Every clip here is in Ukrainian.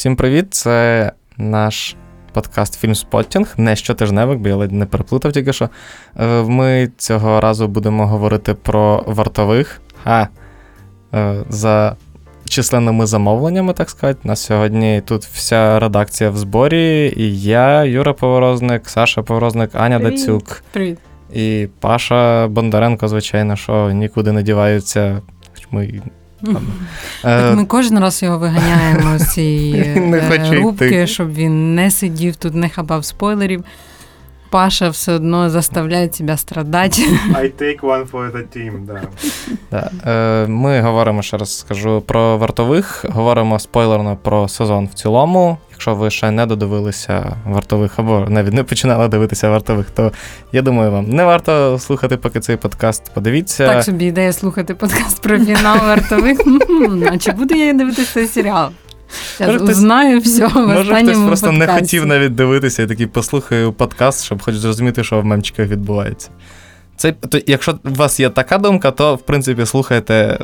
Всім привіт! Це наш подкаст Фільмспоттінг, не щотижневик, бо я ледь не переплутав тільки що. Е, ми цього разу будемо говорити про вартових. А е, за численними замовленнями, так сказати. На сьогодні тут вся редакція в зборі. І я, Юра Поворозник, Саша Поворозник, Аня Привіт. Дацюк Привіт. і Паша Бондаренко, звичайно, що нікуди не діваються. Хоч ми Так Е, ми кожен раз його виганяємо з цієї е, рубки, щоб він не сидів тут, не хабав спойлерів. Паша все одно заставляє себе страдати. I take one for the team, да. Да. Е, Ми говоримо, ще раз скажу, про вартових, говоримо спойлерно про сезон в цілому. Якщо ви ще не додивилися вартових або навіть не починали дивитися вартових, то я думаю, вам не варто слухати, поки цей подкаст. Подивіться. Так собі ідея слухати подкаст про фінал вартових. А чи буду я дивитися цей серіал? Зараз хтось- узнаю все в Може, хтось просто не хотів навіть дивитися і такий послухаю подкаст, щоб хоч зрозуміти, що в мемчиках відбувається. Це, то, якщо у вас є така думка, то в принципі слухайте,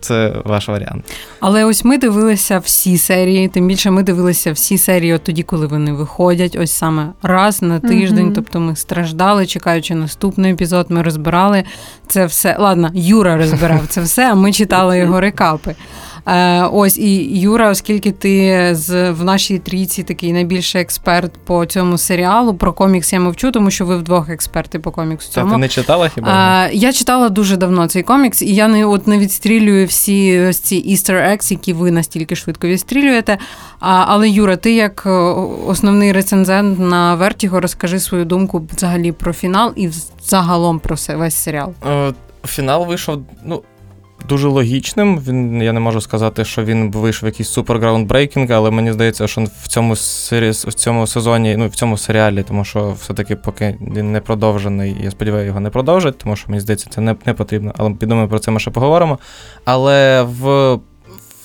це ваш варіант. Але ось ми дивилися всі серії, тим більше ми дивилися всі серії от тоді, коли вони виходять, ось саме раз на тиждень. Мгм. Тобто ми страждали, чекаючи наступний епізод, ми розбирали це все. Ладно, Юра розбирав це все, а ми читали його рекапи. Е, ось і Юра, оскільки ти з в нашій трійці такий найбільший експерт по цьому серіалу, про комікс я мовчу, тому що ви вдвох експерти по коміксу. Та ти не читала хіба? А, я читала дуже давно цей комікс, і я не от не відстрілюю всі ось ці easter eggs, які ви настільки швидко відстрілюєте. А, але Юра, ти як е, основний рецензент на Vertigo, розкажи свою думку взагалі про фінал і загалом про се- весь серіал. Е, Фінал вийшов, ну. Дуже логічним. Він я не можу сказати, що він вийшов якийсь супер groundbreaking, але мені здається, що в цьому сері... в цьому сезоні, ну в цьому серіалі, тому що все-таки поки він не продовжений, я сподіваюся, його не продовжать, тому що мені здається, це не, не потрібно. Але підумаю, про це ми ще поговоримо. Але в,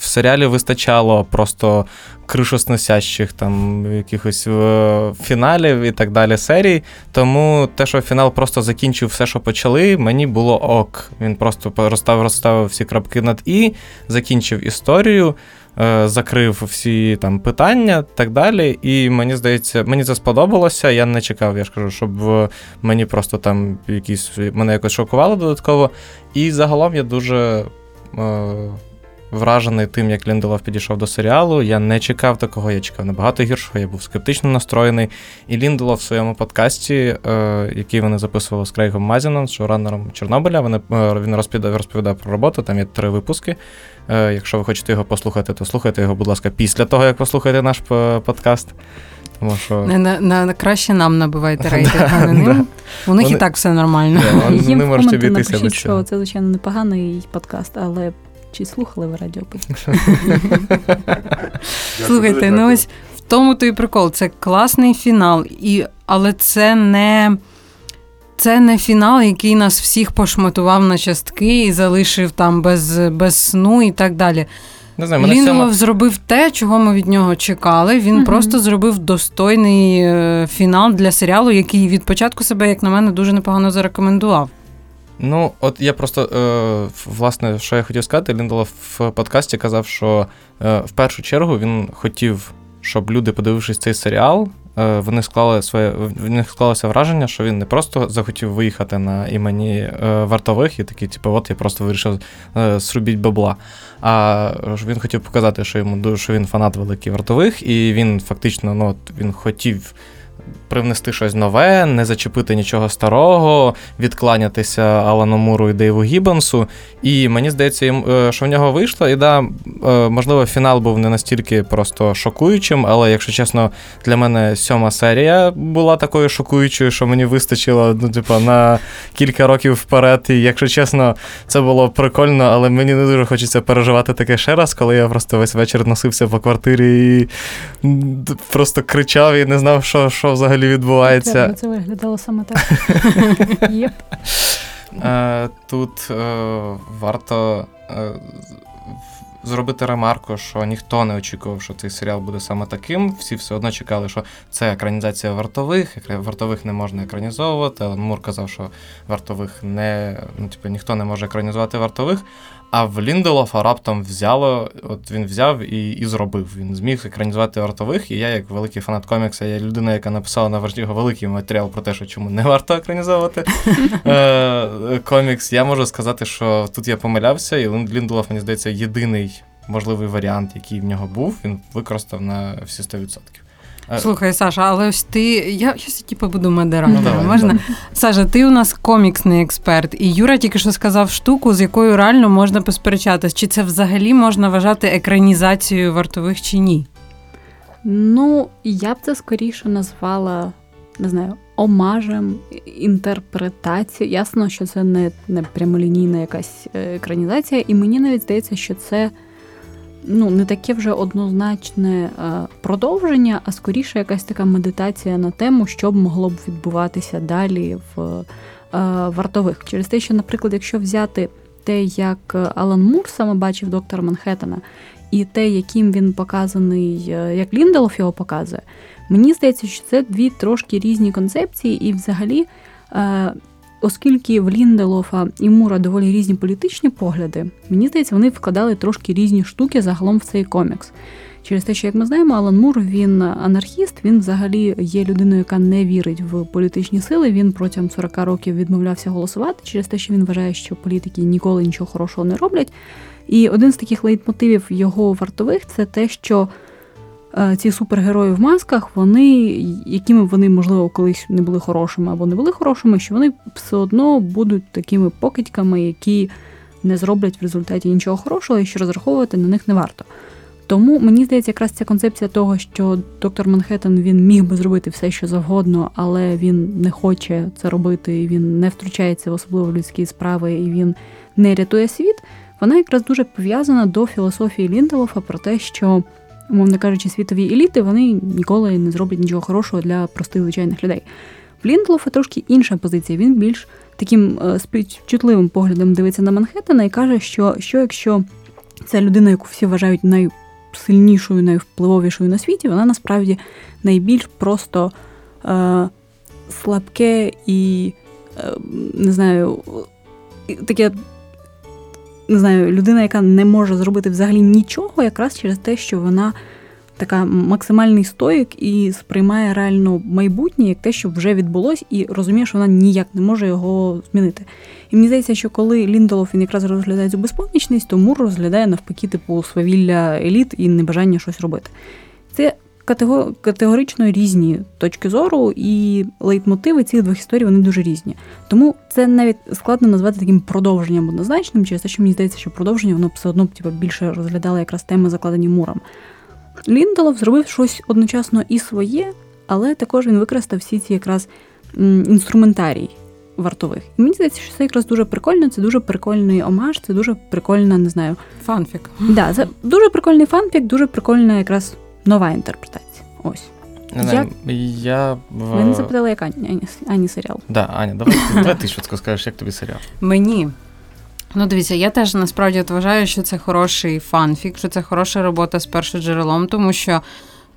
в серіалі вистачало просто кришосносящих там якихось е, фіналів і так далі серій. Тому те, що фінал просто закінчив все, що почали, мені було ок. Він просто розставив, розставив всі крапки над і, закінчив історію, е, закрив всі там питання так далі. І мені здається, мені це сподобалося. Я не чекав, я ж кажу, щоб е, мені просто там якісь мене якось шокувало додатково. І загалом я дуже. Е, Вражений тим, як Лінделов підійшов до серіалу. Я не чекав такого, я чекав набагато гіршого, я був скептично настроєний. І Лінделов в своєму подкасті, е, який вони записували з Крейгом Мазіном, шоураннером Чорнобиля, вони, е, він розповідав, розповідав про роботу, там є три випуски. Е, якщо ви хочете його послухати, то слухайте його, будь ласка, після того, як послухаєте наш подкаст. Тому що Не, на, на, краще нам набивайте рейтинг, а не ним. У них Вони- і так все нормально. Да, Їм не в коменти обійтися цього. що це, звичайно, непоганий подкаст, але чи слухали ви радіопис? Слухайте, ну ось в тому то і прикол. Це класний фінал, і, але це не. Це не фінал, який нас всіх пошматував на частки і залишив там без, без сну і так далі. Не знаю, мене цьому... зробив те, чого ми від нього чекали. Він Мгм. просто зробив достойний е, фінал для серіалу, який від початку себе, як на мене, дуже непогано зарекомендував. Ну, от я просто, е, власне, що я хотів сказати, Лінделов в подкасті казав, що е, в першу чергу він хотів, щоб люди, подивившись цей серіал, е, вони склали своє, в них склалося враження, що він не просто захотів виїхати на імені е, вартових і такий, типу, от я просто вирішив е, срубіть бабла. А він хотів показати, що йому що він фанат великий вартових, і він фактично, ну, він хотів. Привнести щось нове, не зачепити нічого старого, відкланятися Алану Муру і Дейву Гіббонсу. І мені здається, е, що в нього вийшло. І да, е, можливо, фінал був не настільки просто шокуючим, але, якщо чесно, для мене сьома серія була такою шокуючою, що мені вистачило ну, типу, на кілька років вперед. І якщо чесно, це було прикольно, але мені не дуже хочеться переживати таке ще раз, коли я просто весь вечір носився по квартирі і просто кричав і не знав, що, що взагалі відбувається. Правда, Це виглядало саме так. Єп. Е, Тут е, варто е, зробити ремарку, що ніхто не очікував, що цей серіал буде саме таким. Всі все одно чекали, що це екранізація вартових, вартових не можна екранізовувати. Але Мур казав, що вартових не ну, типу, ніхто не може екранізувати вартових. А в Лінделофа раптом взяло, от він взяв і і зробив. Він зміг екранізувати вартових. І я, як великий фанат комікса, я людина, яка написала на Вождіго великий матеріал про те, що чому не варто екранізовувати е, комікс. Я можу сказати, що тут я помилявся, і Лінделоф, мені здається, єдиний можливий варіант, який в нього був, він використав на всі 100%. Е, Слухай, Саша, але ось ти. Я щось типу буду модератором. Ну, Можна? давай. Саша, ти у нас коміксний експерт, і Юра тільки що сказав штуку, з якою реально можна посперечатись. Чи це взагалі можна вважати екранізацією вартових чи ні? Ну, я б це скоріше назвала, не знаю, омажем, інтерпретацією. Ясно, що це не, не прямолінійна якась е, екранізація, і мені навіть здається, що це ну, не таке вже однозначне е, продовження, а скоріше якась така медитація на тему, що б могло б відбуватися далі в е, вартових. Через те, що, наприклад, якщо взяти те, як Алан Мур саме бачив доктора Манхеттена, і те, яким він показаний, е, як Лінделов його показує, мені здається, що це дві трошки різні концепції, і взагалі. Оскільки в Лінделофа і Мура доволі різні політичні погляди, мені здається, вони вкладали трошки різні штуки загалом в цей комікс. Через те, що, як ми знаємо, Алан Мур він анархіст, він взагалі є людиною, яка не вірить в політичні сили. Він протягом 40 років відмовлявся голосувати через те, що він вважає, що політики ніколи нічого хорошого не роблять. І один з таких лейтмотивів його вартових це те, що ці супергерої в масках, вони, якими вони, можливо, колись не були хорошими або не були хорошими, що вони все одно будуть такими покидьками, які не зроблять в результаті нічого хорошого і що розраховувати на них не варто. Тому мені здається, якраз ця концепція того, що доктор Манхеттен він міг би зробити все, що завгодно, але він не хоче це робити, він не втручається в особливо людські справи і він не рятує світ. Вона якраз дуже пов'язана до філософії Лінделофа про те, що умовно кажучи, світові еліти, вони ніколи не зроблять нічого хорошого для простих звичайних людей. В Ліндлофа трошки інша позиція. Він більш таким е, співчутливим поглядом дивиться на Манхеттена і каже, що що якщо ця людина, яку всі вважають найсильнішою, найвпливовішою на світі, вона насправді найбільш просто е, слабке і е, не знаю, таке не знаю, людина, яка не може зробити взагалі нічого, якраз через те, що вона така максимальний стоїк і сприймає реально майбутнє як те, що вже відбулось, і розуміє, що вона ніяк не може його змінити. І мені здається, що коли Ліндолов він якраз розглядає цю безпомічність, то Мур розглядає навпаки, типу свавілля еліт і небажання щось робити. Це категорично різні точки зору, і лейтмотиви цих двох історій вони дуже різні. Тому це навіть складно назвати таким продовженням однозначним, через те, що мені здається, що продовження воно все одно типу, більше розглядало якраз теми, закладені муром. Ліндолов зробив щось одночасно і своє, але також він використав всі ці якраз інструментарій вартових. І мені здається, що це якраз дуже прикольно, це дуже прикольний омаж, це дуже прикольна, не знаю. Фанфік. Да, це дуже прикольний фанфік, дуже прикольна якраз нова інтерпретація. Ось. Не знаю, я... Ви не запитали, як Ані, Ані, Ані серіал. Да, Аня, давай, давай ти швидко скажеш, як тобі серіал. Мені. Ну, дивіться, я теж насправді вважаю, що це хороший фанфік, що це хороша робота з першоджерелом, тому що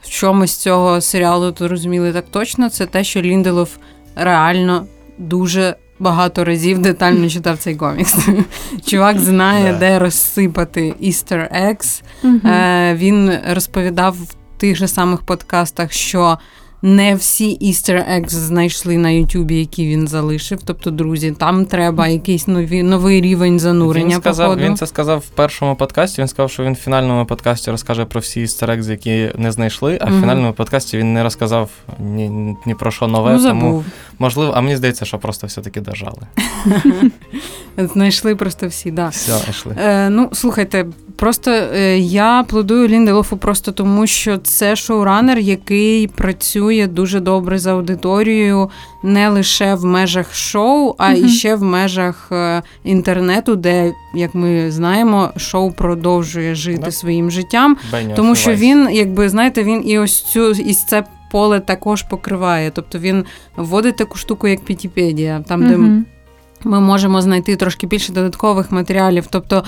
в чомусь з цього серіалу то розуміли так точно, це те, що Лінделоф реально дуже багато разів детально читав цей комікс. Чувак знає, де розсипати Easter eggs. Mm-hmm. Е, Він розповідав в тих же самих подкастах, що не всі Easter eggs знайшли на Ютубі, які він залишив. Тобто, друзі, там треба якийсь нові, новий рівень занурення. Він сказав, походу. він це сказав в першому подкасті. Він сказав, що він в фінальному подкасті розкаже про всі Easter eggs, які не знайшли, а в mm-hmm. фінальному подкасті він не розказав ні, ні про що нове. Ну, забув. Тому можливо, а мені здається, що просто все-таки дожали. Знайшли просто всі, да. Все, знайшли. Е, Ну, слухайте, просто е, я плодую Лінделофу просто тому, що це шоуранер, який працює дуже добре з аудиторією, не лише в межах шоу, а mm-hmm. і ще в межах е, інтернету, де, як ми знаємо, шоу продовжує жити yeah. своїм життям, Бенio, тому що він, якби знаєте, він і ось цю і це. Поле також покриває, тобто він вводить таку штуку, як Пітіпедія, там, mm-hmm. де ми можемо знайти трошки більше додаткових матеріалів. Тобто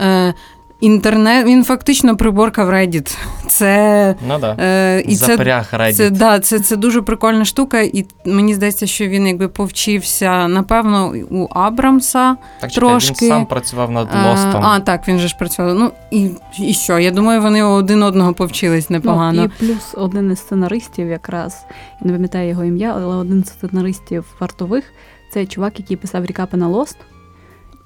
е, інтернет, він фактично приборка в Reddit. Це Ну да. е, і це, Reddit. це, да, це, це дуже прикольна штука, і мені здається, що він якби повчився, напевно, у Абрамса. так, чекай, він сам працював над А, Лостом. а, так, він же ж працював. Ну і, і що? Я думаю, вони один одного повчились непогано. Ну, і плюс один із сценаристів, якраз я не пам'ятаю його ім'я, але один з сценаристів вартових це чувак, який писав рікапи на Лост.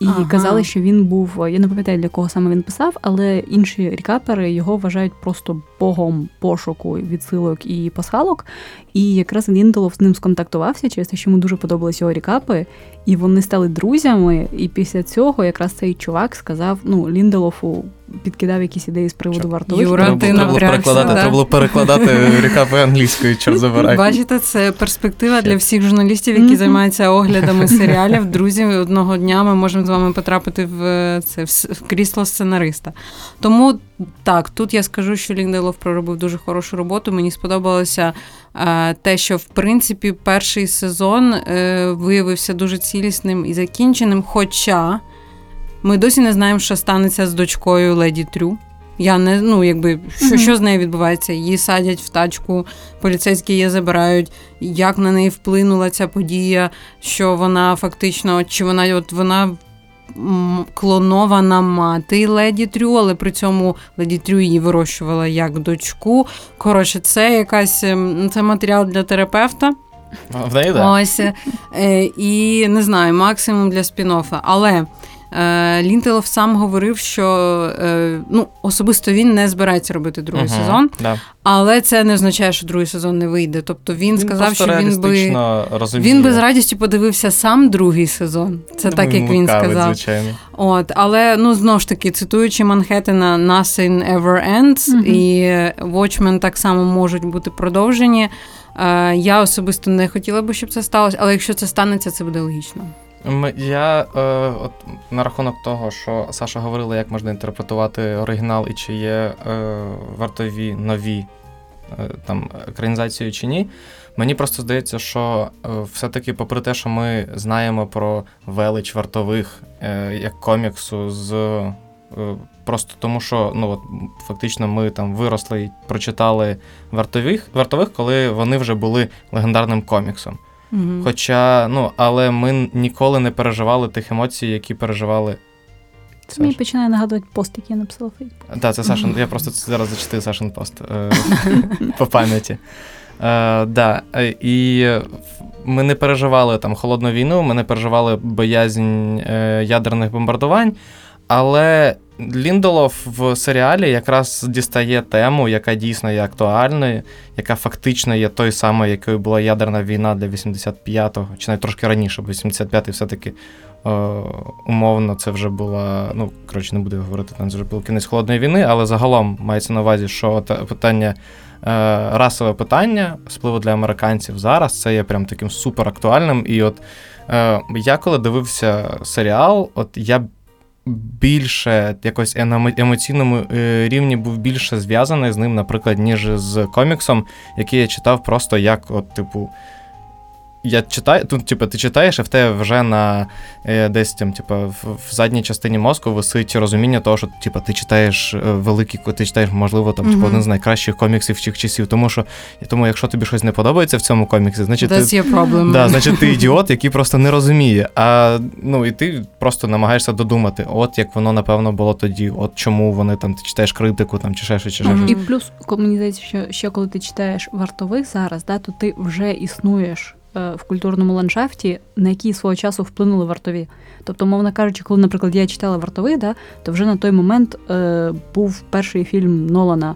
І Ага. казали, що він був. Я не пам'ятаю для кого саме він писав, але інші рікапери його вважають просто богом пошуку відсилок і пасхалок. І якраз Лінделов з ним сконтактувався через те, що йому дуже подобались його рікапи, і вони стали друзями. І після цього якраз цей чувак сказав: ну, Лінделофу підкидав якісь ідеї з приводу вартових. Юра, треба, ти було- треба було перекладати, да? треба було перекладати рікапи англійською, чорт забирай. Бачите, це перспектива для всіх журналістів, які займаються оглядами серіалів. Друзі, одного дня ми можемо з вами потрапити в е, це в крісло сценариста. Тому так, тут я скажу, що Лінделов проробив дуже хорошу роботу. Мені сподобалося е, те, що в принципі перший сезон е, виявився дуже цілісним і закінченим. Хоча ми досі не знаємо, що станеться з дочкою Леді Трю. Я не ну, якби що, що з нею відбувається? Її садять в тачку, поліцейські її забирають. Як на неї вплинула ця подія, що вона фактично, чи вона от вона клонована мати леді Трю, але при цьому леді Трю її вирощувала як дочку. Коротше, це якась ем, це матеріал для терапевта. В неї, да. Ось е, і не знаю, максимум для спін-оффа. Але Лінтелов сам говорив, що е, ну, особисто він не збирається робити другий Мгм, сезон, Да. але це не означає, що другий сезон не вийде. Тобто він, сказав, що він би. розуміє. Він би з радістю подивився сам другий сезон. Це Думаю, так, як він лукавить, сказав. Звичайно. От, але ну знову ж таки, цитуючи Манхеттена, nothing ever ends, Мгм. і Watchmen так само можуть бути продовжені. Е, я особисто не хотіла би, щоб це сталося, але якщо це станеться, це буде логічно. Я е, от на рахунок того, що Саша говорила, як можна інтерпретувати оригінал і чи є е, вартові нові е, там екранізації чи ні. Мені просто здається, що е, все-таки, попри те, що ми знаємо про велич вартових е, як коміксу з. е, Просто тому, що ну от фактично ми там виросли і прочитали вартових, вартових, коли вони вже були легендарним коміксом. Угу. Хоча, ну, але ми ніколи не переживали тих емоцій, які переживали. Це мені починає нагадувати пост, який я написала в Фейсбук. Так, це Сашин. Я просто зараз зачитаю Сашин пост е, по пам'яті. Е, да, е, і ми не переживали там холодну війну, ми не переживали боязнь ядерних бомбардувань, але Ліндолов в серіалі якраз дістає тему, яка дійсно є актуальною, яка фактично є той самою, якою була ядерна війна для 85-го, чи навіть трошки раніше, бо 85-й все-таки е, умовно це вже була. Ну, коротше, не буду говорити, там вже був кінець холодної війни, але загалом мається на увазі, що питання. е, Расове питання спливу для американців зараз це є прям таким супер актуальним. І от е, я коли дивився серіал, от я більше якось на емо- емоційному е, рівні був більше зв'язаний з ним, наприклад, ніж з коміксом, який я читав просто як, от, типу. Я читаю, тут, типу, ти читаєш, і в тебе вже на е, десь там, типу, в, в задній частині мозку висить розуміння того, що типу, ти читаєш е, великий, ти читаєш, можливо, там, типу, один з найкращих коміксів тих часів. Тому що, тому, якщо тобі щось не подобається в цьому коміксі, значить ти, your. Да, значить, ти ідіот, який просто не розуміє. А ну і ти просто намагаєшся додумати, от як воно напевно було тоді, от чому вони там ти читаєш критику, там чи ще щось, чи ще щось. І плюс, ко- мені здається, що ще коли ти читаєш вартових зараз, да, то ти вже існуєш в культурному ландшафті, на який свого часу вплинули вартові. Тобто, мовно кажучи, коли, наприклад, я читала вартовий, да, то вже на той момент е, був перший фільм Нолана,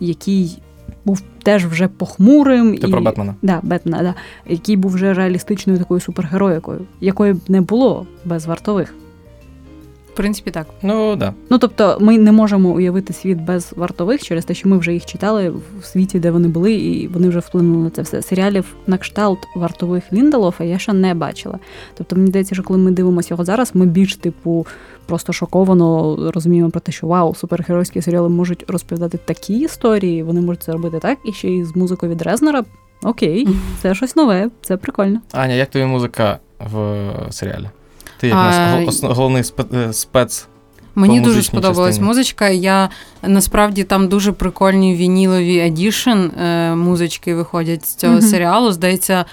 який був теж вже похмурим. Ти і... про Бетмена. Да, Бетмена, да, який був вже реалістичною такою супергероїкою, якої б не було без вартових. В принципі, так. Ну да. Ну тобто, ми не можемо уявити світ без вартових через те, що ми вже їх читали в світі, де вони були, і вони вже вплинули на це все. Серіалів на кшталт вартових Ліндалофа я ще не бачила. Тобто, мені здається, що коли ми дивимося його зараз, ми більш типу просто шоковано розуміємо про те, що вау, супергеройські серіали можуть розповідати такі історії, вони можуть це робити так, і ще й з музикою від Резнера. Окей, це щось нове, це прикольно. Аня, як тобі музика в серіалі? Ти як А, наш головний е, спец. Мені дуже сподобалась частині. музичка. Я насправді там дуже прикольні вінілові едішн музички виходять з цього Мгм. серіалу. Здається,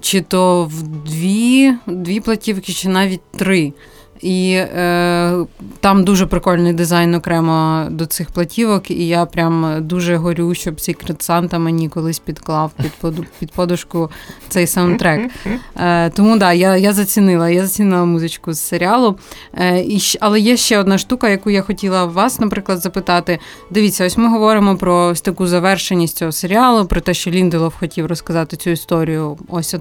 чи то в дві, дві платівки, чи навіть три. І е, там дуже прикольний дизайн окремо до цих платівок, і я прям дуже горю, щоб Secret Santa мені колись підклав під, поду- під подушку цей саундтрек. Е, тому да, я, я зацінила, я зацінила музичку з серіалу. Е, і, але є ще одна штука, яку я хотіла вас, наприклад, запитати. Дивіться, ось ми говоримо про ось таку завершеність цього серіалу, про те, що Лінделов хотів розказати цю історію ось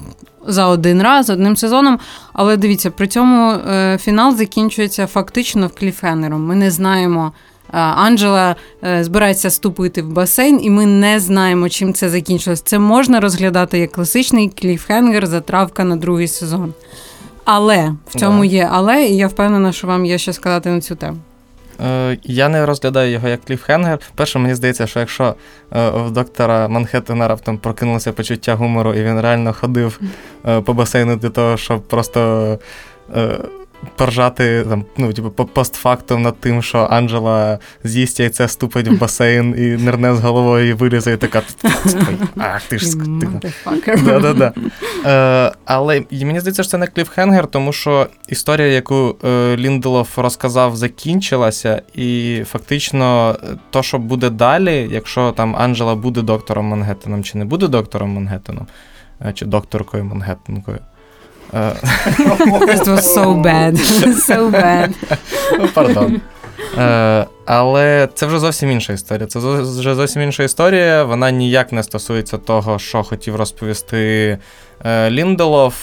за один раз, одним сезоном. Але дивіться, при цьому е, фінал закінчується фактично в кліфхенером. Ми не знаємо. е, Анджела е, збирається ступити в басейн, і ми не знаємо, чим це закінчилось. Це можна розглядати як класичний кліфхенгер, затравка на другий сезон. Але в цьому Да. є але, і я впевнена, що вам є що сказати на цю тему. Е, Я не розглядаю його як кліфхенгер. Перше, мені здається, що якщо в доктора Манхеттена раптом прокинулося почуття гумору, і він реально ходив по басейну для того, щоб просто. Поржати там, ну, типу, по- постфактум над тим, що Анджела з'їсть яйце, ступить в басейн і нирне з головою і вилізе, і така. Ах, ти ж. Да-да-да. Е, але мені здається, що це не кліфхенгер, тому що історія, яку е, Лінделов розказав, закінчилася, і фактично е, то, що буде далі, якщо там Анджела буде доктором Мангеттеном чи не буде доктором Мангеттеном, чи докторкою Мангеттенкою. It was so bad. so bad. Пардон. Е, але це вже зовсім інша історія. Це вже зовсім інша історія. Вона ніяк не стосується того, що хотів розповісти е, Лінделов.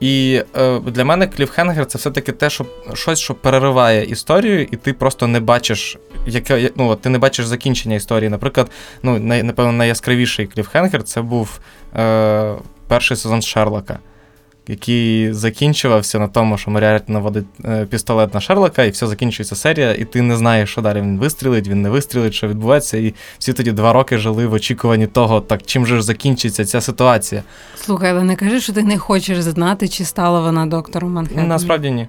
І е, для мене кліфхенгер це все-таки те, що щось, що перериває історію, і ти просто не бачиш, яке, ну, ти не бачиш закінчення історії. Наприклад, ну, най, напевно, найяскравіший кліфхенгер це був е, перший сезон Шерлока який закінчувався на тому, що Моріарті наводить е, пістолет на Шерлока, і все закінчується серія, і ти не знаєш, що далі він вистрілить, він не вистрілить, що відбувається. І всі тоді два роки жили в очікуванні того, так чим же ж закінчиться ця ситуація. Слухай, але не кажи, що ти не хочеш знати, чи стала вона доктором Манхеттена. Насправді ні.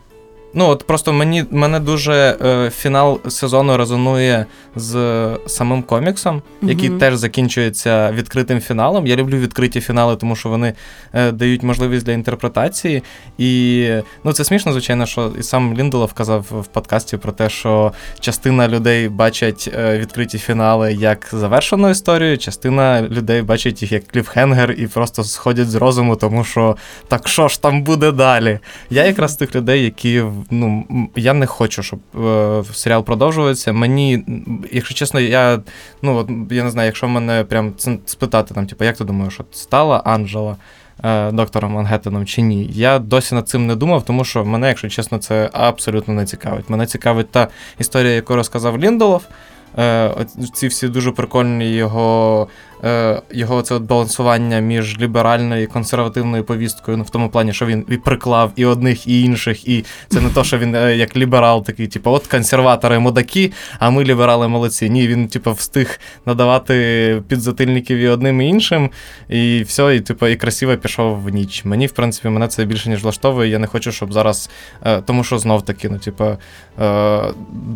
Ну, от просто мені мене дуже е, фінал сезону резонує з самим коміксом, який Мгм. теж закінчується відкритим фіналом. Я люблю відкриті фінали, тому що вони е, дають можливість для інтерпретації. І ну, це смішно, звичайно, що і сам Лінделов казав в подкасті про те, що частина людей бачать е, відкриті фінали як завершену історію, частина людей бачить їх як кліфхенгер і просто сходять з розуму, тому що так що ж там буде далі? Я якраз з тих людей, які ну я не хочу, щоб е, серіал продовжувався. Мені, якщо чесно, я ну от я не знаю, якщо мене прям спитати там, типу, як ти думаєш, що стала Анджела е, доктором Мангеттеном чи ні? Я досі над цим не думав, тому що мене, якщо чесно, це абсолютно не цікавить. Мене цікавить та історія, яку розказав Лінделоф. Е, ці всі дуже прикольні його, його це балансування між ліберальною і консервативною повісткою, ну в тому плані, що він і приклав і одних, і інших, і це не то, що він е, як ліберал такий, типу, от консерватори мудаки, а ми ліберали молодці. Ні, він, типу, встиг надавати підзатильників і одним і іншим, і все, і типу, і красиво пішов в ніч. Мені, в принципі, мене це більше ніж влаштовує. Я не хочу, щоб зараз. Е, тому що знов таки, ну, типу, е,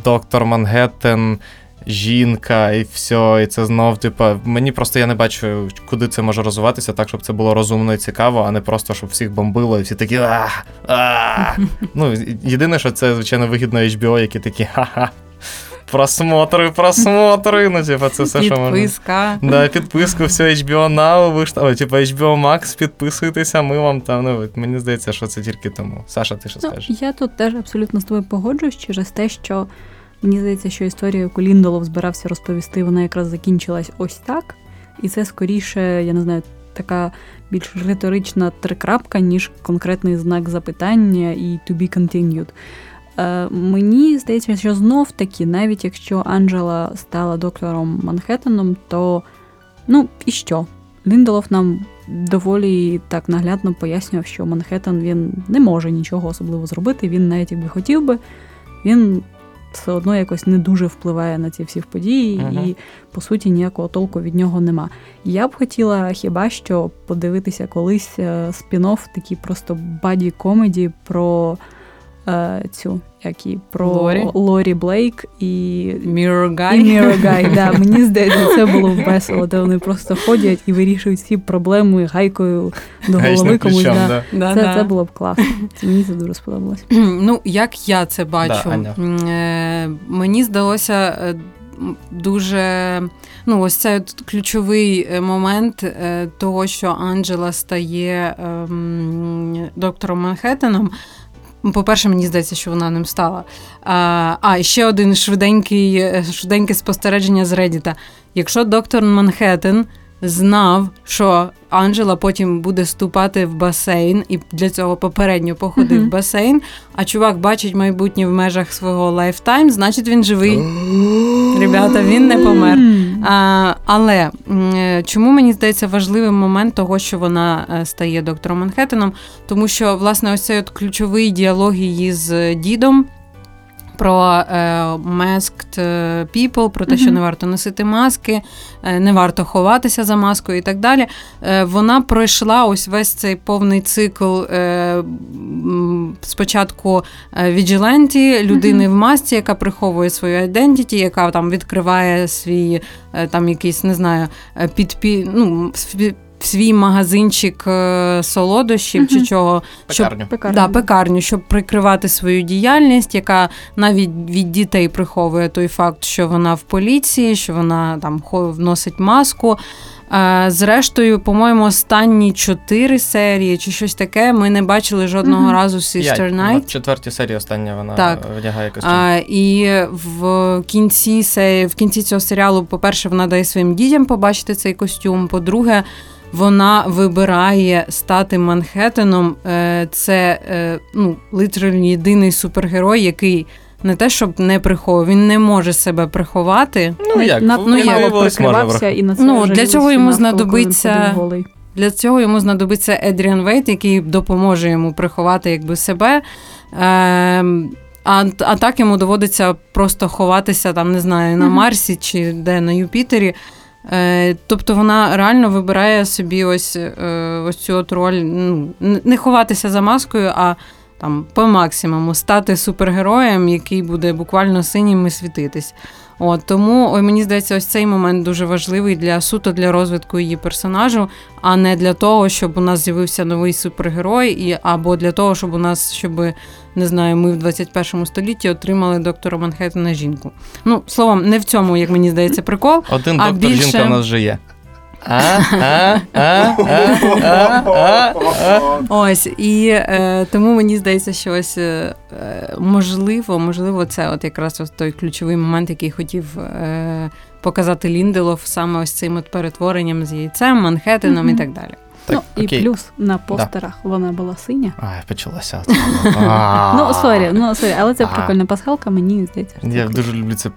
доктор Мангеттен. Жінка, і все, і це знов, типу, мені просто я не бачу, куди це може розвиватися, так, щоб це було розумно і цікаво, а не просто, щоб всіх бомбило, і всі такі ах. Ну, єдине, що це, звичайно, вигідно HBO, які такі ха-ха. Просмотри, просмотри. Ну, типу, це все, що можна. Підписка. Да, підписку, все HBO Now, ви ж там, типу, HBO Max, підписуйтеся, ми вам там. Ну, мені здається, що це тільки тому. Саша, ти що Ну, скажеш? я тут теж абсолютно з тобою погоджуюсь через те, що мені здається, що історія, яку Ліндолов збирався розповісти, вона якраз закінчилась ось так. І це скоріше, я не знаю, така більш риторична трикрапка, ніж конкретний знак запитання і to be continued. Е, мені здається, що знов таки, навіть якщо Анджела стала доктором Манхеттеном, то ну і що? Ліндолов нам доволі так наглядно пояснював, що Манхеттен він не може нічого особливо зробити. Він навіть якби хотів би, він все одно якось не дуже впливає на ці всі події, Мгм. і по суті ніякого толку від нього нема. Я б хотіла хіба що подивитися колись е, спін-офф, такі просто buddy comedy про цю, як і про Лорі? Лорі Блейк і Mirror Guy. Да, мені здається, це було весело, де вони просто ходять і вирішують всі проблеми гайкою до голови комусь. Да. да. Да, Це, да. це було б класно. Це мені це дуже сподобалось. Ну, як я це бачу, Да, Аня. Е, мені здалося е, дуже. Ну, ось цей ключовий е, момент е, того, що Анджела стає ем, доктором Манхеттеном. По-перше, мені здається, що вона ним стала. А, а ще один швиденький, е, швиденьке спостереження з Редіта. Якщо доктор Манхеттен знав, що Анджела потім буде ступати в басейн, і для цього попередньо походив в басейн, а чувак бачить майбутнє в межах свого lifetime, значить він живий. Ребята, він не помер. А, але е, чому мені здається важливим момент того, що вона е, стає доктором Манхеттеном? Тому що власне ось цей от ключовий діалог її з дідом. Про е, masked е, people, про те, що не варто носити маски, е, не варто ховатися за маскою і так далі. Вона пройшла ось весь цей повний цикл спочатку віджиленті, людини в масці, яка приховує свою ідентіті, яка там відкриває свій там якийсь, не знаю, підпі... ну, свій- свій магазинчик е, солодощів чи чого, щоб Пекарню. Да, пекарню, щоб прикривати свою діяльність, яка навіть від дітей приховує той факт, що вона в поліції, що вона там хо- носить маску. Е, Зрештою, по-моєму, останні чотири серії чи щось таке ми не бачили жодного Мгм. разу Sister Night. В четвертій серії остання вона Так. е, вдягає костюм. А, і в кінці се- в кінці цього серіалу, по-перше, вона дає своїм дітям побачити цей костюм. По-друге, вона вибирає стати Манхеттеном. Е, Це е, ну, литерально єдиний супергерой, який не те, щоб не приховує, він не може себе приховати. Ну як, Над- ну, може прикривався і на це Ну, для цього йому знадобиться- Для цього йому знадобиться Едріан Вейт, який допоможе йому приховати якби себе. Ем, а, а так йому доводиться просто ховатися там, не знаю, на Марсі чи де на Юпітері. Е, тобто вона реально вибирає собі ось, е, ось цю от роль, ну, не ховатися за маскою, а там по максимуму стати супергероєм, який буде буквально синім і світитись. От тому ой, мені здається, ось цей момент дуже важливий для суто для розвитку її персонажу, а не для того, щоб у нас з'явився новий супергерой, і або для того, щоб у нас, щоб не знаю, ми в 21 столітті отримали доктора Манхеттена жінку. Ну словом, не в цьому, як мені здається, прикол. Один а доктор більше- жінка в нас вже є. Ось і е, тому мені здається, що ось е, можливо, можливо, це от якраз ось той ключовий момент, який хотів е, показати Лінделоф саме ось цим от перетворенням з яйцем, Манхеттеном Мгм. і так далі. Так, ну, окей. і плюс на постерах вона була синя. Ай, почалося. Ну, sorry, ну sorry, але це прикольна пасхалка, мені здається. Я дуже люблю це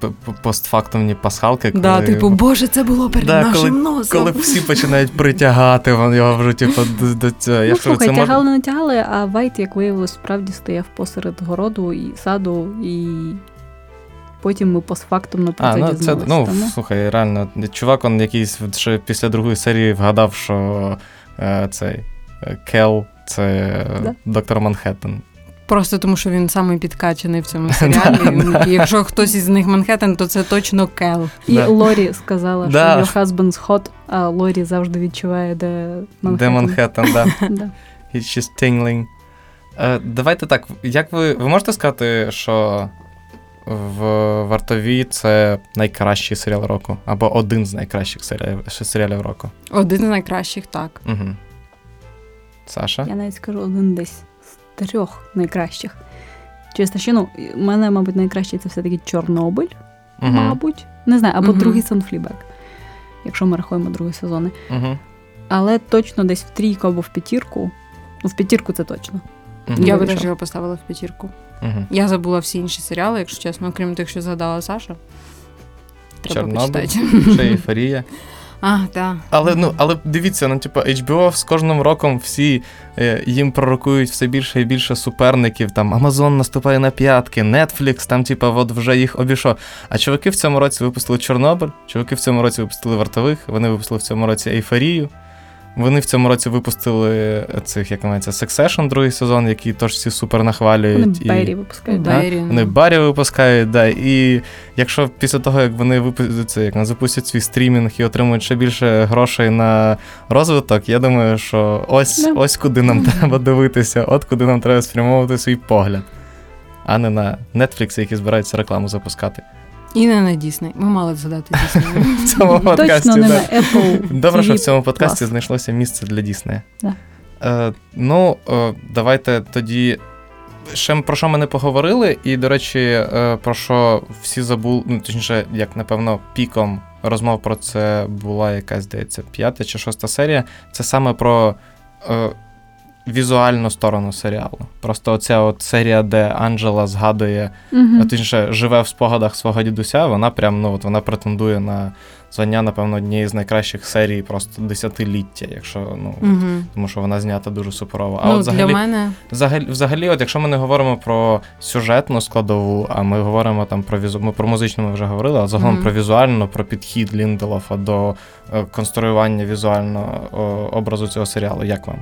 постфактумні пасхалки, Да, типу, боже, це було перед нашим носом. коли всі починають притягати вон його вже, типу, до, цього. Ну, слухай, тягали, не тягали, а Вейдт, як виявилось, справді стояв посеред городу і саду, і потім ми постфактумно про А, це ну це дізналися. ну тому... слухай, реально, чувак, он якийсь ще після другої серії вгадав, що цей е, Кел це е, Да. доктор Манхеттен. Просто тому, що він самий підкачаний в цьому серіалі. Якщо хтось із них Манхеттен, то це точно Кел. І Лорі сказала, що your husband's hot, а Лорі завжди відчуває, де Манхеттен. Де Манхеттен, да. It's just tingling. Е, давайте так, як ви. Ви можете сказати, що в вартові це найкращий серіал року? Або один з найкращих серіалів, серіалів року? Один з найкращих, так. Угу. Саша? Я навіть скажу один десь з трьох найкращих. Чесно, ще, ну, у мене, мабуть, найкращий це все-таки Чорнобиль, Угу. мабуть. Не знаю, або Мгм. другий Санфлібек, якщо ми рахуємо другий сезони. Угу. Але точно десь в трійку або в п'ятірку. Ну, в п'ятірку це точно. Я Я би теж його поставила в п'ятірку. Угу. Я забула всі інші серіали, якщо чесно, окрім тих, що згадала Саша. Треба Чорнобиль. почитати. Ще ейфорія. А, так. Але ну, але дивіться, ну типу, HBO з кожним роком всі е, їм пророкують все більше і більше суперників. Там Amazon наступає на п'ятки, Netflix, там, типу, от вже їх обійшов. А чуваки в цьому році випустили Чорнобиль, чуваки в цьому році випустили вартових, вони випустили в цьому році ейфорію. Вони в цьому році випустили цих, як називається, Succession, другий сезон, який теж всі супер нахвалюють. Вони і... Беррі випускають. Да. Беррі, Вони ну. барі випускають, да. І якщо після того, як вони випустять це, як, запустять свій стрімінг і отримують ще більше грошей на розвиток, я думаю, що ось, Да. ось куди нам треба дивитися, от куди нам треба спрямовувати свій погляд, а не на Netflix, які збираються рекламу запускати. І не на Дісней. Ми мали б згадати Дісней. В цьому подкасті. Точно не да. на Apple. Добре, що в цьому подкасті Клас. знайшлося місце для Діснея. Да. Е, ну, е, давайте тоді. Ще про що ми не поговорили, і, до речі, е, про що всі забули, ну, точніше, як, напевно, піком розмов про це була якась, здається, п'ята чи шоста серія. Це саме про е, візуальну сторону серіалу. Просто оця от серія, де Анджела згадує а точніше, живе в спогадах свого дідуся, вона прям ну от вона претендує на звання, напевно, однієї з найкращих серій просто десятиліття, якщо ну Мгм. тому що вона знята дуже суперово. А Ну, от взагалі, для мене взагалі, взагалі, от якщо ми не говоримо про сюжетну складову, а ми говоримо там про візу, ми про музичну ми вже говорили, а загалом Мгм. про візуальну, про підхід Лінделофа до е, конструювання візуального образу цього серіалу. Як вам?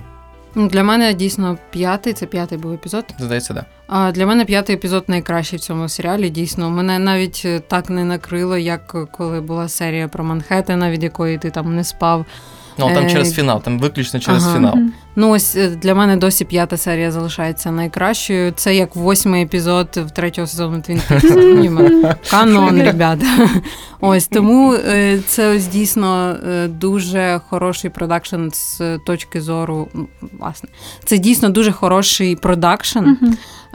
Ну, для мене дійсно п'ятий, це п'ятий був епізод. Здається, да. А для мене п'ятий епізод найкращий в цьому серіалі. Дійсно, мене навіть е, так не накрило, як е, коли була серія про Манхеттена, від якої ти там не спав. Ну там через фінал, там виключно через ага. фінал. Ну ось е, для мене досі п'ята серія залишається найкращою. Це як восьмий епізод в третього сезону Твін Пікс. Канон, ребята. Ось тому е, це ось дійсно е, дуже хороший продакшн з точки зору. Власне, це дійсно дуже хороший продакшн.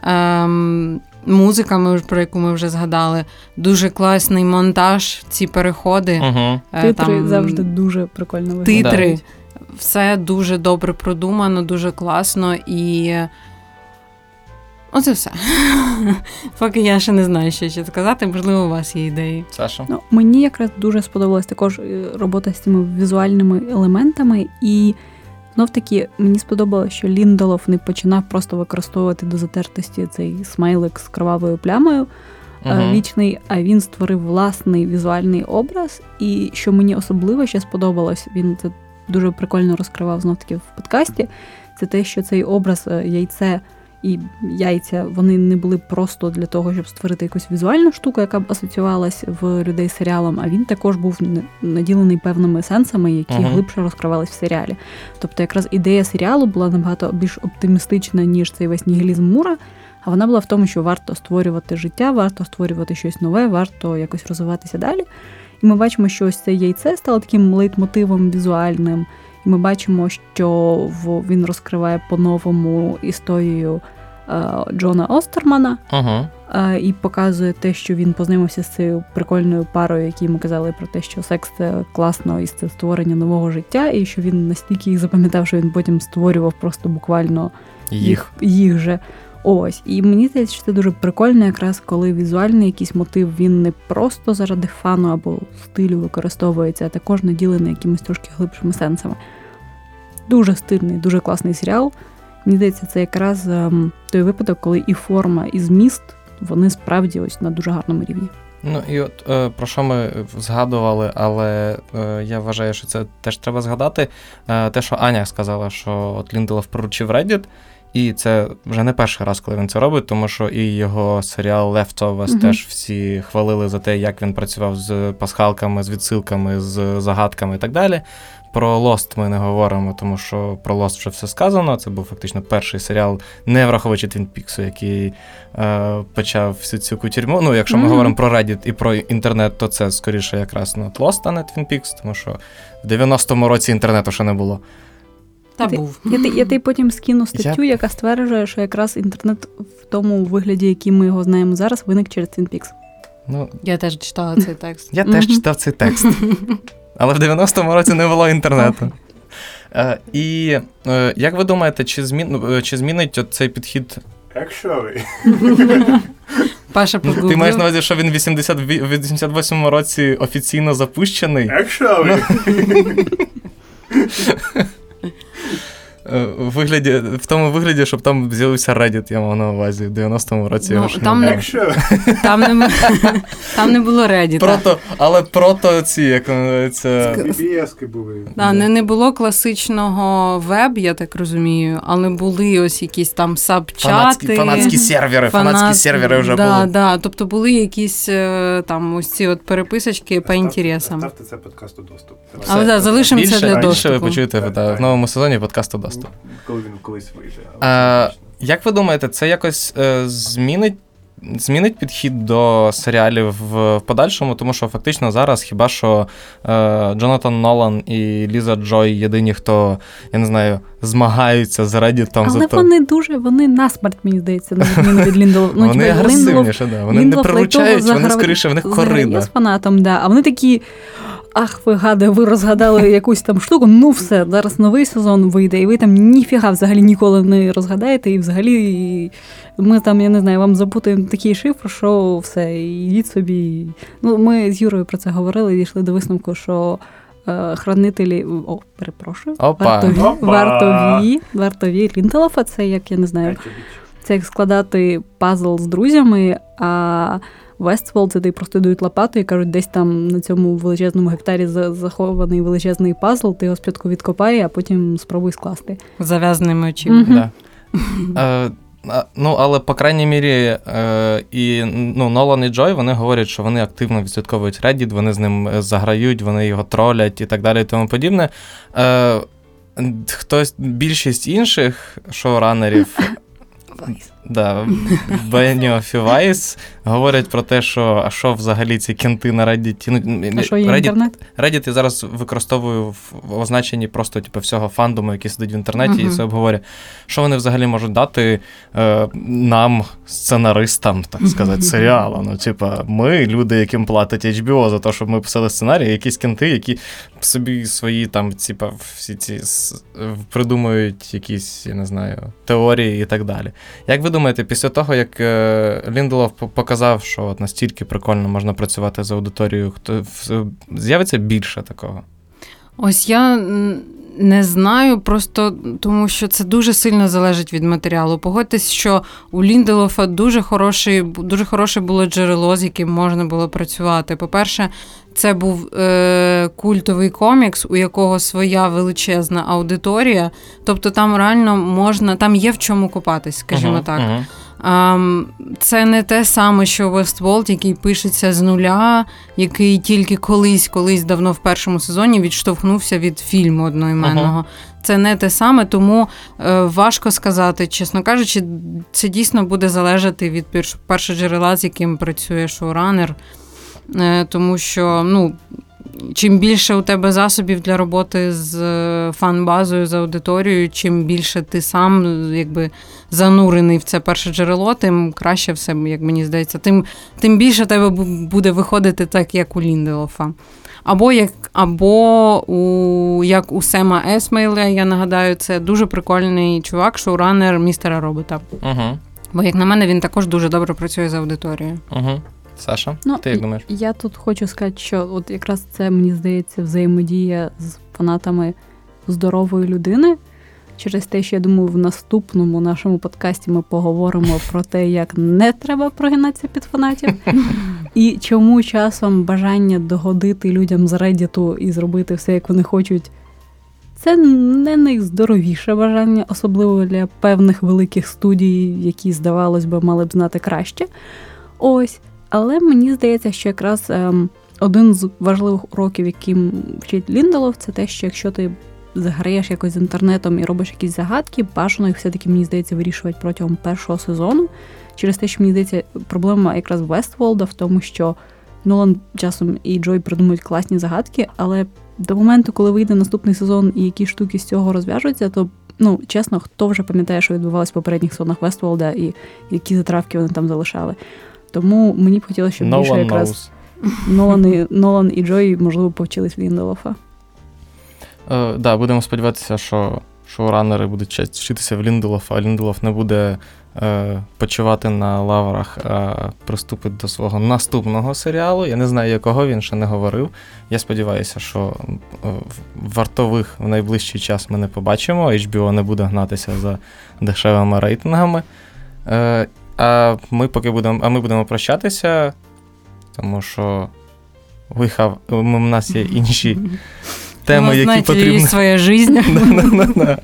Ем, музика, ми, про яку ми вже згадали. Дуже класний монтаж, ці переходи. Угу. е, Титри там, завжди дуже прикольно виглядають. титри. Все дуже добре продумано, дуже класно і. Оце все. Поки я ще не знаю, що ще сказати, можливо, у вас є ідеї. Саша. Ну, мені якраз дуже сподобалась також е, робота з цими візуальними елементами, і знов таки мені сподобалося, що Ліндолов не починав просто використовувати до затертості цей смайлик з кровавою плямою Мгм. вічний, а він створив власний візуальний образ. І що мені особливо ще сподобалось, він це дуже прикольно розкривав знов таки в подкасті. Це те, що цей образ е, яйце і яйця вони не були просто для того, щоб створити якусь візуальну штуку, яка б асоціювалась в людей з серіалом, а він також був наділений певними сенсами, які Мгм. глибше розкривались в серіалі. Тобто, якраз ідея серіалу була набагато більш оптимістична, ніж цей весь нігілізм Мура. А вона була в тому, що варто створювати життя, варто створювати щось нове, варто якось розвиватися далі. І ми бачимо, що ось це яйце стало таким лейтмотивом візуальним. І ми бачимо, що він розкриває по-новому історію Джона Остермана Угу. е, і показує те, що він познайомився з цією прикольною парою, які йому казали про те, що секс це класно і це створення нового життя, і що він настільки їх запам'ятав, що він потім створював просто буквально Їх. їх же. Ось. І мені здається, що це дуже прикольно, якраз коли візуальний якийсь мотив він не просто заради фану або стилю використовується, а також наділений якимись трошки глибшими сенсами. Дуже стильний, дуже класний серіал. Мені здається, це якраз ем, той випадок, коли і форма, і зміст вони справді ось на дуже гарному рівні. Ну і от е, про що ми згадували, але е, я вважаю, що це теж треба згадати. Е, те, що Аня сказала, що от Лінделов проручив Reddit, і це вже не перший раз, коли він це робить, тому що і його серіал Leftovers Мгм. теж всі хвалили за те, як він працював з пасхалками, з відсилками, з загадками і так далі. Про Lost ми не говоримо, тому що про Lost вже все сказано. Це був фактично перший серіал, не враховуючи Твін Піксу, який е, почав всю цю кутюрму. Ну, якщо ми Мгм. говоримо про Reddit і про інтернет, то це скоріше якраз ну, Lost, а не Twin Peaks, тому що в 90-му році інтернету ще не було. Та Ти- був. Я, ти- я тобі потім скину статтю, яка стверджує, що якраз інтернет в тому вигляді, який ми його знаємо зараз, виник через Twin Peaks. Ну, Я теж читала цей текст. я теж читав цей текст. Але в 90-му році не було інтернету. Е, і е, як ви думаєте, чи, змін, ну, е, чи змінить от цей підхід? Actually, Паша погуглив. ти маєш на увазі, що він в 80, 88-му році офіційно запущений? actually. вигляді, в тому вигляді, щоб там з'явився Reddit, я мав на увазі в 90-му році. Ну, ще там не Там не, там не було Reddit. Прото, але прото ці, як називається. BBS були. Да, не, не було класичного веб, я так розумію, але були ось якісь там сабчати. Фанатські, фанатські сервери, фанатські сервери вже да, були. Да, тобто були якісь е, там ось ці от переписочки по інтересам. Ставте це подкасту доступ. Але да, залишимо це більше, для більше ви почуєте да, в новому сезоні подкасту доступ. Коли він колись вийде. А, як ви думаєте, це якось е, змінить? Змінить підхід до серіалів в, в подальшому, тому що фактично зараз хіба що е, Джонатан Нолан і Ліза Джой єдині, хто, я не знаю, змагаються з Реддітом за Але то. вони дуже, вони насмерть, мені здається, на відміну від Ліндол. Ну, вони типу, агресивніше, да. вони не Лінделов приручають, вони скоріше, в них заграє корида. з фанатом, да. А вони такі. Ах, ви гади, ви розгадали якусь там штуку. Ну все, зараз новий сезон вийде, і ви там ніфіга взагалі ніколи не розгадаєте, і взагалі і ми там, я не знаю, вам запутаємо такий шифр, що все, йдіть собі. Ну, ми з Юрою про це говорили, дійшли до висновку, що е, хранителі. О, перепрошую. Опа. Вартові, Опа. вартові, вартові Лінтелофа, це як я не знаю. Це як складати пазл з друзями, а Вествол це ти просто дають лопату і кажуть, десь там на цьому величезному гектарі захований величезний пазл, ти його спочатку відкопай, а потім спробуй скласти. Зав'язаними очима. Мгм. Да. А, ну, але, по крайній мірі, е, і ну, Нолан і Джой вони говорять, що вони активно відслідковують Reddit, вони з ним е, заграють, вони його тролять і так далі, і тому подібне. Е, хтось, більшість інших шоуранерів, да, і Weiss, говорять про те, що а що взагалі ці кінти на Reddit. Ну, А що є Reddit, інтернет? Reddit я зараз використовую в означенні просто типу, всього фандому, який сидить в інтернеті, і це обговорює. Що вони взагалі можуть дати е, нам, сценаристам, так сказати, серіалу? Ну, типа, ми, люди, яким платить HBO за те, щоб ми писали сценарії, якісь кінти, які собі свої там, типа, всі ці придумують якісь, я не знаю, теорії і так далі. Як ви думаєте, після того, як е, Лінделов показав, що от настільки прикольно можна працювати з аудиторією, хто з'явиться більше такого? Ось я не знаю, просто тому що це дуже сильно залежить від матеріалу. Погодьтесь, що у Лінделофа дуже хороший, дуже хороше було джерело, з яким можна було працювати. По-перше, це був е, культовий комікс, у якого своя величезна аудиторія. Тобто там реально можна, там є в чому купатись, скажімо Мгм, так. мгм. Ам, Це не те саме, що Westworld, який пишеться з нуля, який тільки колись, колись давно в першому сезоні відштовхнувся від фільму одноіменного. Це не те саме, тому е, важко сказати, чесно кажучи, це дійсно буде залежати від перш- першоджерела, з яким працює шоуранер. Е, Тому що, ну. Чим більше у тебе засобів для роботи з е, фан-базою, з аудиторією, чим більше ти сам якби занурений в це перше джерело, тим краще все, як мені здається, тим, тим більше тебе буде виходити так, як у Лінделофа. Або як або у як у Сема Есмейля, я нагадаю, це дуже прикольний чувак, шоуранер містера робота. Угу. Бо, як на мене, він також дуже добре працює з аудиторією. Угу. Саша, Ну, ти як думаєш? Я тут хочу сказати, що от якраз це мені здається взаємодія з фанатами здорової людини. Через те, що я думаю, в наступному нашому подкасті ми поговоримо про те, як не треба прогинатися під фанатів, і чому часом бажання догодити людям з Reddit і зробити все, як вони хочуть. Це не найздоровіше бажання, особливо для певних великих студій, які, здавалось би, мали б знати краще. Ось. Але мені здається, що якраз ем, один з важливих уроків, яким вчить Лінделов, це те, що якщо ти заграєш якось з інтернетом і робиш якісь загадки, бажано їх все-таки, мені здається, вирішувати протягом першого сезону. Через те, що мені здається, проблема якраз Вестволда в тому, що Нолан часом і Джой придумують класні загадки, але до моменту, коли вийде наступний сезон і які штуки з цього розв'яжуться, то ну чесно, хто вже пам'ятає, що відбувалось в попередніх сезонах Вестволда і які затравки вони там залишали. Тому мені б хотілося, щоб No більше якраз. Нолан і, Нолан і Джой, можливо, повчились в Лінделофа. Е, да, будемо сподіватися, що шоураннери будуть вчитися в Лінделофа, а Лінделоф не буде е, почувати на лаврах, а приступить до свого наступного серіалу. Я не знаю, якого він ще не говорив. Я сподіваюся, що е, вартових в найближчий час ми не побачимо. HBO не буде гнатися за дешевими рейтингами. Е, а ми поки будемо, а ми будемо прощатися, тому що have, у нас є інші теми, Ну, які знаєте, потрібні. є своя життя.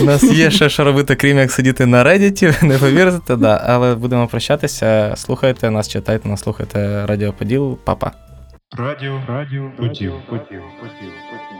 У нас є ще що робити, крім як сидіти на Reddit, не повірите, да. але будемо прощатися. Слухайте нас, читайте нас, слухайте Радіо Поділ. Па-па. Радіо, радіо, поділ, поділ, поділ, поділ.